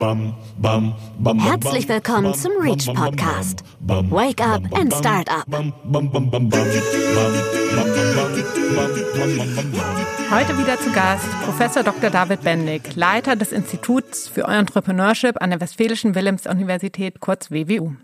Herzlich willkommen zum Reach Podcast. Wake up and start up. Heute wieder zu Gast Professor Dr. David Bendig, Leiter des Instituts für Entrepreneurship an der Westfälischen Wilhelms-Universität, kurz WWU.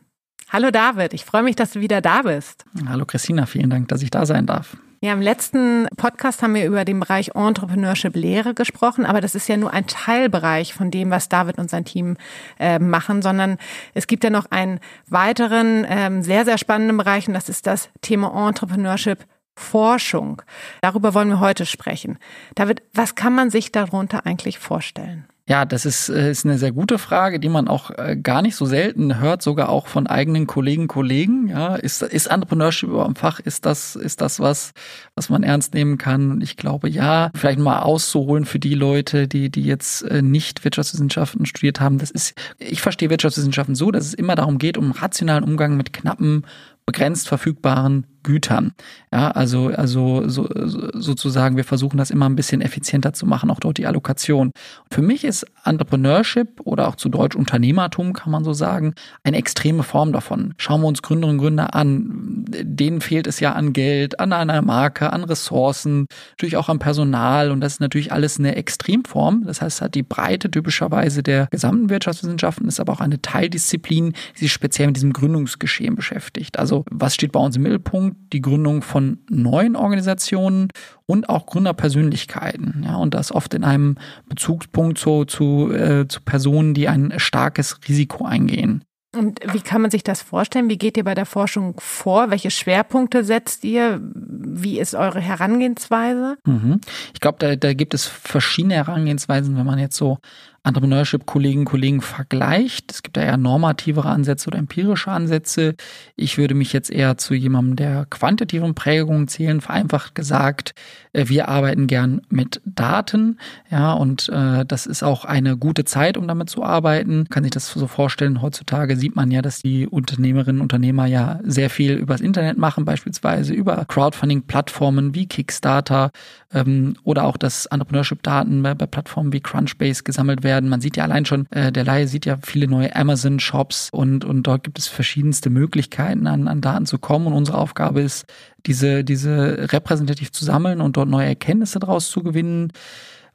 Hallo David, ich freue mich, dass du wieder da bist. Hallo Christina, vielen Dank, dass ich da sein darf. Ja, im letzten Podcast haben wir über den Bereich Entrepreneurship Lehre gesprochen, aber das ist ja nur ein Teilbereich von dem, was David und sein Team äh, machen, sondern es gibt ja noch einen weiteren ähm, sehr, sehr spannenden Bereich und das ist das Thema Entrepreneurship Forschung. Darüber wollen wir heute sprechen. David, was kann man sich darunter eigentlich vorstellen? Ja, das ist, äh, ist eine sehr gute Frage, die man auch äh, gar nicht so selten hört, sogar auch von eigenen Kollegen, Kollegen. Ja, ist, ist Entrepreneurship über dem Fach? Ist das, ist das was, was man ernst nehmen kann? Und ich glaube, ja, vielleicht mal auszuholen für die Leute, die, die jetzt äh, nicht Wirtschaftswissenschaften studiert haben. Das ist, ich verstehe Wirtschaftswissenschaften so, dass es immer darum geht, um rationalen Umgang mit knappen begrenzt verfügbaren Gütern. Ja, also, also so, sozusagen, wir versuchen das immer ein bisschen effizienter zu machen, auch dort die Allokation. Für mich ist Entrepreneurship oder auch zu Deutsch Unternehmertum, kann man so sagen, eine extreme Form davon. Schauen wir uns Gründerinnen und Gründer an. Denen fehlt es ja an Geld, an einer Marke, an Ressourcen, natürlich auch am Personal. Und das ist natürlich alles eine Extremform. Das heißt, hat die Breite typischerweise der gesamten Wirtschaftswissenschaften, ist aber auch eine Teildisziplin, die sich speziell mit diesem Gründungsgeschehen beschäftigt. Also was steht bei uns im Mittelpunkt? die Gründung von neuen Organisationen und auch Gründerpersönlichkeiten. Ja, und das oft in einem Bezugspunkt zu, zu, äh, zu Personen, die ein starkes Risiko eingehen. Und wie kann man sich das vorstellen? Wie geht ihr bei der Forschung vor? Welche Schwerpunkte setzt ihr? Wie ist eure Herangehensweise? Mhm. Ich glaube, da, da gibt es verschiedene Herangehensweisen, wenn man jetzt so Entrepreneurship-Kollegen Kollegen vergleicht. Es gibt da eher normativere Ansätze oder empirische Ansätze. Ich würde mich jetzt eher zu jemandem der quantitativen Prägungen zählen. Vereinfacht gesagt, äh, wir arbeiten gern mit Daten. Ja, und äh, das ist auch eine gute Zeit, um damit zu arbeiten. Kann sich das so vorstellen. Heutzutage sieht man ja, dass die Unternehmerinnen und Unternehmer ja sehr viel übers Internet machen, beispielsweise über Crowdfunding-Plattformen wie Kickstarter ähm, oder auch, dass Entrepreneurship-Daten bei, bei Plattformen wie Crunchbase gesammelt werden werden. Man sieht ja allein schon, äh, der Laie sieht ja viele neue Amazon-Shops und, und dort gibt es verschiedenste Möglichkeiten, an, an Daten zu kommen. Und unsere Aufgabe ist, diese, diese repräsentativ zu sammeln und dort neue Erkenntnisse daraus zu gewinnen.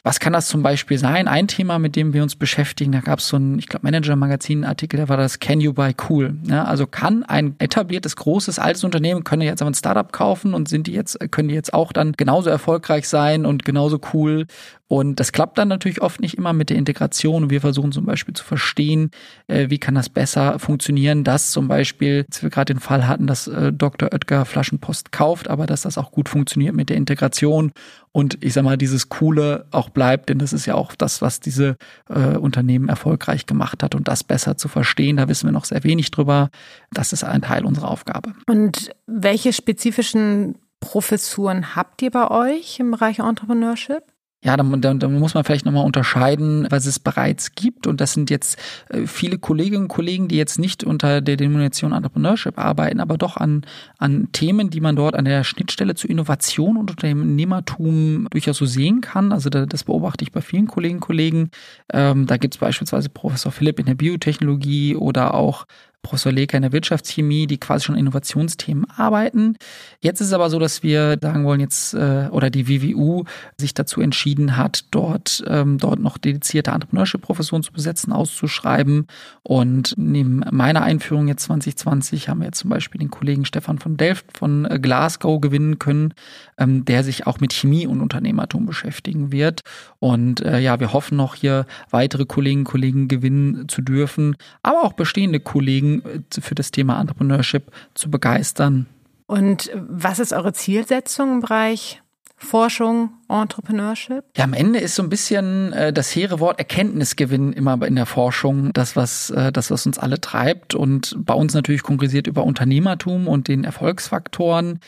Was kann das zum Beispiel sein? Ein Thema, mit dem wir uns beschäftigen, da gab es so ein, ich glaube, Manager-Magazin-Artikel, der war das Can You Buy Cool? Ja, also kann ein etabliertes, großes, altes Unternehmen, können jetzt aber ein Startup kaufen und sind die jetzt, können die jetzt auch dann genauso erfolgreich sein und genauso cool und das klappt dann natürlich oft nicht immer mit der Integration. wir versuchen zum Beispiel zu verstehen, äh, wie kann das besser funktionieren, dass zum Beispiel, als wir gerade den Fall hatten, dass äh, Dr. Oetker Flaschenpost kauft, aber dass das auch gut funktioniert mit der Integration und ich sag mal, dieses Coole auch bleibt, denn das ist ja auch das, was diese äh, Unternehmen erfolgreich gemacht hat und das besser zu verstehen, da wissen wir noch sehr wenig drüber. Das ist ein Teil unserer Aufgabe. Und welche spezifischen Professuren habt ihr bei euch im Bereich Entrepreneurship? Ja, da, da, da muss man vielleicht nochmal unterscheiden, was es bereits gibt. Und das sind jetzt äh, viele Kolleginnen und Kollegen, die jetzt nicht unter der Denomination Entrepreneurship arbeiten, aber doch an, an Themen, die man dort an der Schnittstelle zu Innovation und Unternehmertum durchaus so sehen kann. Also da, das beobachte ich bei vielen Kolleginnen und Kollegen. Ähm, da gibt es beispielsweise Professor Philipp in der Biotechnologie oder auch Professor Leker in der Wirtschaftschemie, die quasi schon Innovationsthemen arbeiten. Jetzt ist es aber so, dass wir sagen wollen jetzt, äh, oder die WWU sich dazu entschieden hat, dort, ähm, dort noch dedizierte Entrepreneurship-Professuren zu besetzen, auszuschreiben. Und neben meiner Einführung jetzt 2020 haben wir jetzt zum Beispiel den Kollegen Stefan von Delft von äh, Glasgow gewinnen können, ähm, der sich auch mit Chemie und Unternehmertum beschäftigen wird. Und äh, ja, wir hoffen noch hier weitere Kolleginnen Kollegen gewinnen zu dürfen, aber auch bestehende Kollegen äh, für das Thema Entrepreneurship zu begeistern. Und was ist eure Zielsetzung im Bereich Forschung, Entrepreneurship? Ja, am Ende ist so ein bisschen äh, das hehre Wort Erkenntnisgewinn immer in der Forschung das, was, äh, das, was uns alle treibt und bei uns natürlich konkretisiert über Unternehmertum und den Erfolgsfaktoren.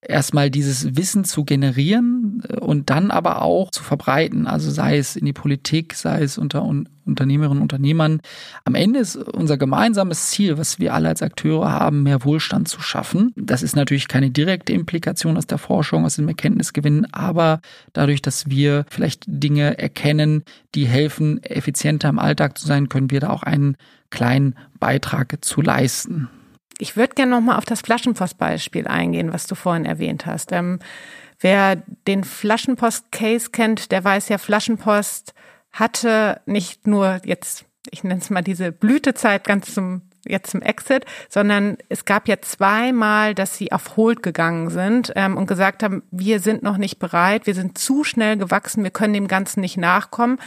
Erstmal dieses Wissen zu generieren äh, und dann aber auch zu verbreiten. Also sei es in die Politik, sei es unter Unternehmerinnen und Unternehmern. Am Ende ist unser gemeinsames Ziel, was wir alle als Akteure haben, mehr Wohlstand zu schaffen. Das ist natürlich keine direkte Implikation aus der Forschung, aus dem Erkenntnisgewinn, aber dadurch, dass wir vielleicht Dinge erkennen, die helfen, effizienter im Alltag zu sein, können wir da auch einen kleinen Beitrag zu leisten. Ich würde gerne nochmal auf das Flaschenpostbeispiel eingehen, was du vorhin erwähnt hast. Ähm, wer den Flaschenpost-Case kennt, der weiß ja, Flaschenpost hatte nicht nur jetzt, ich nenne es mal diese Blütezeit ganz zum jetzt zum Exit, sondern es gab ja zweimal, dass sie auf Hold gegangen sind ähm, und gesagt haben, wir sind noch nicht bereit, wir sind zu schnell gewachsen, wir können dem Ganzen nicht nachkommen.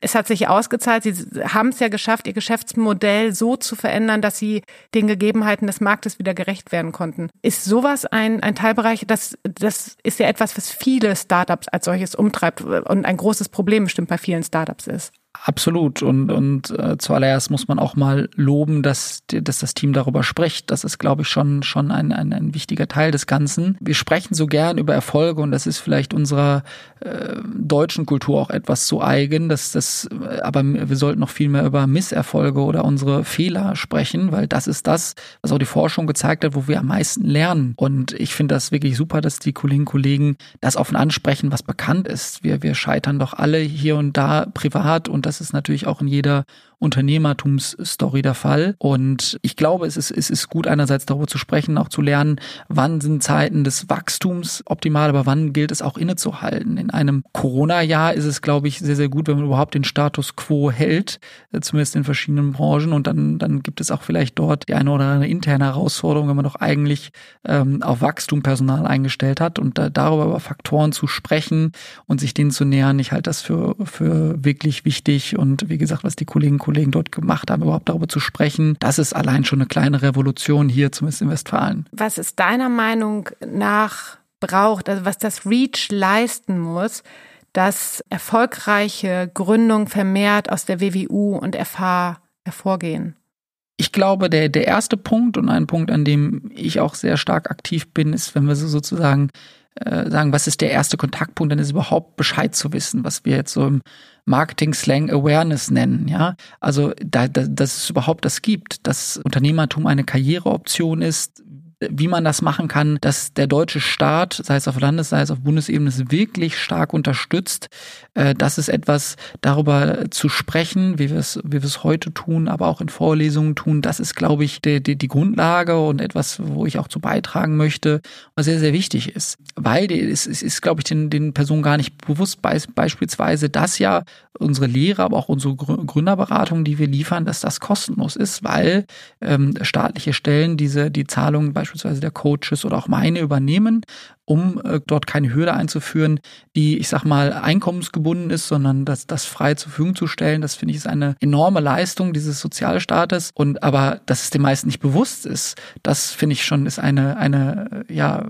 Es hat sich ausgezahlt. Sie haben es ja geschafft, ihr Geschäftsmodell so zu verändern, dass sie den Gegebenheiten des Marktes wieder gerecht werden konnten. Ist sowas ein, ein Teilbereich, das, das ist ja etwas, was viele Startups als solches umtreibt und ein großes Problem bestimmt bei vielen Startups ist. Absolut. Und, und äh, zuallererst muss man auch mal loben, dass, dass das Team darüber spricht. Das ist, glaube ich, schon, schon ein, ein, ein wichtiger Teil des Ganzen. Wir sprechen so gern über Erfolge und das ist vielleicht unserer äh, deutschen Kultur auch etwas zu eigen. Dass das, aber wir sollten noch viel mehr über Misserfolge oder unsere Fehler sprechen, weil das ist das, was auch die Forschung gezeigt hat, wo wir am meisten lernen. Und ich finde das wirklich super, dass die Kolleginnen und Kollegen das offen ansprechen, was bekannt ist. Wir, wir scheitern doch alle hier und da privat und das ist natürlich auch in jeder Unternehmertumsstory der Fall. Und ich glaube, es ist, es ist gut, einerseits darüber zu sprechen, auch zu lernen, wann sind Zeiten des Wachstums optimal, aber wann gilt es auch innezuhalten. In einem Corona-Jahr ist es, glaube ich, sehr, sehr gut, wenn man überhaupt den Status quo hält, äh, zumindest in verschiedenen Branchen. Und dann, dann gibt es auch vielleicht dort die eine oder andere interne Herausforderung, wenn man doch eigentlich ähm, auf Wachstum Personal eingestellt hat und da, darüber über Faktoren zu sprechen und sich denen zu nähern. Ich halte das für, für wirklich wichtig. Und wie gesagt, was die Kollegen Kollegen dort gemacht haben, überhaupt darüber zu sprechen. Das ist allein schon eine kleine Revolution hier, zumindest in Westfalen. Was ist deiner Meinung nach braucht, also was das REACH leisten muss, dass erfolgreiche Gründungen vermehrt aus der WWU und FH hervorgehen? Ich glaube, der, der erste Punkt und ein Punkt, an dem ich auch sehr stark aktiv bin, ist, wenn wir so sozusagen äh, sagen, was ist der erste Kontaktpunkt, dann ist überhaupt Bescheid zu wissen, was wir jetzt so im Marketing-Slang Awareness nennen, ja. Also, da, da, dass es überhaupt das gibt, dass Unternehmertum eine Karriereoption ist, wie man das machen kann, dass der deutsche Staat, sei es auf Landes-, sei es auf Bundesebene, es wirklich stark unterstützt. Äh, das ist etwas, darüber zu sprechen, wie wir es, wie wir es heute tun, aber auch in Vorlesungen tun. Das ist, glaube ich, die, die, die Grundlage und etwas, wo ich auch zu beitragen möchte, was sehr, sehr wichtig ist. Weil es ist, ist, glaube ich, den, den Personen gar nicht bewusst, beispielsweise, dass ja unsere Lehre, aber auch unsere Gründerberatung, die wir liefern, dass das kostenlos ist, weil ähm, staatliche Stellen diese die Zahlungen beispielsweise der Coaches oder auch meine übernehmen um äh, dort keine Hürde einzuführen, die, ich sag mal, einkommensgebunden ist, sondern das, das frei zur Verfügung zu stellen. Das finde ich ist eine enorme Leistung dieses Sozialstaates. Und aber, dass es den meisten nicht bewusst ist, das finde ich schon ist eine, eine, ja,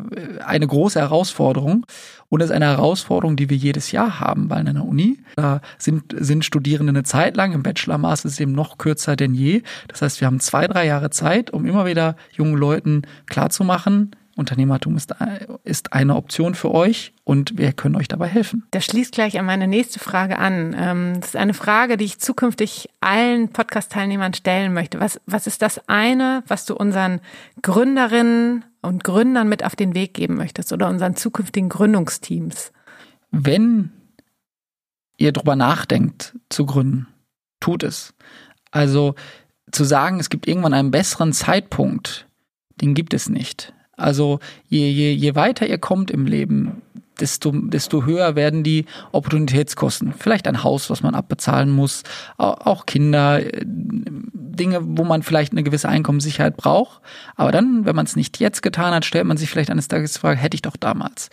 eine große Herausforderung. Und es ist eine Herausforderung, die wir jedes Jahr haben, weil in einer Uni, da sind, sind Studierende eine Zeit lang, im Bachelor-Master ist es eben noch kürzer denn je. Das heißt, wir haben zwei, drei Jahre Zeit, um immer wieder jungen Leuten klarzumachen, Unternehmertum ist, ist eine Option für euch und wir können euch dabei helfen. Das schließt gleich an meine nächste Frage an. Ähm, das ist eine Frage, die ich zukünftig allen Podcast-Teilnehmern stellen möchte. Was, was ist das eine, was du unseren Gründerinnen und Gründern mit auf den Weg geben möchtest oder unseren zukünftigen Gründungsteams? Wenn ihr drüber nachdenkt zu gründen, tut es. Also zu sagen, es gibt irgendwann einen besseren Zeitpunkt, den gibt es nicht. Also je, je, je weiter ihr kommt im Leben, desto, desto höher werden die Opportunitätskosten. Vielleicht ein Haus, was man abbezahlen muss, auch Kinder, äh, Dinge, wo man vielleicht eine gewisse Einkommenssicherheit braucht. Aber dann, wenn man es nicht jetzt getan hat, stellt man sich vielleicht eines Tages die Frage, hätte ich doch damals.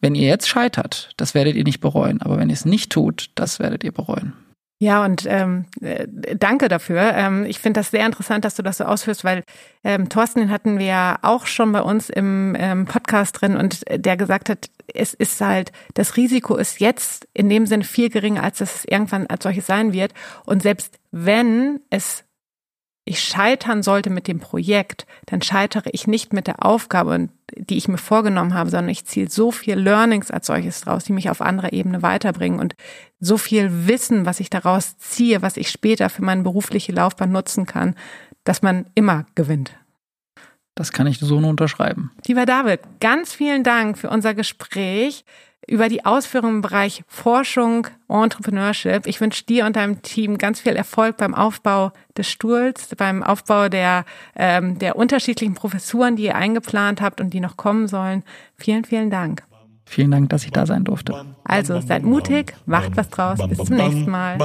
Wenn ihr jetzt scheitert, das werdet ihr nicht bereuen. Aber wenn ihr es nicht tut, das werdet ihr bereuen. Ja, und ähm, äh, danke dafür. Ähm, ich finde das sehr interessant, dass du das so ausführst, weil ähm, Thorsten, den hatten wir ja auch schon bei uns im ähm, Podcast drin und der gesagt hat, es ist halt, das Risiko ist jetzt in dem Sinne viel geringer, als es irgendwann als solches sein wird. Und selbst wenn es ich scheitern sollte mit dem Projekt, dann scheitere ich nicht mit der Aufgabe, die ich mir vorgenommen habe, sondern ich ziehe so viel Learnings als solches draus, die mich auf anderer Ebene weiterbringen und so viel Wissen, was ich daraus ziehe, was ich später für meine berufliche Laufbahn nutzen kann, dass man immer gewinnt. Das kann ich so nur unterschreiben. Lieber David, ganz vielen Dank für unser Gespräch über die Ausführungen im Bereich Forschung, Entrepreneurship. Ich wünsche dir und deinem Team ganz viel Erfolg beim Aufbau des Stuhls, beim Aufbau der, ähm, der unterschiedlichen Professuren, die ihr eingeplant habt und die noch kommen sollen. Vielen, vielen Dank. Vielen Dank, dass ich da sein durfte. Also seid mutig, macht was draus. Bis zum nächsten Mal.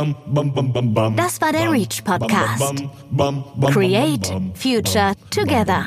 Das war der Reach Podcast. Create Future Together.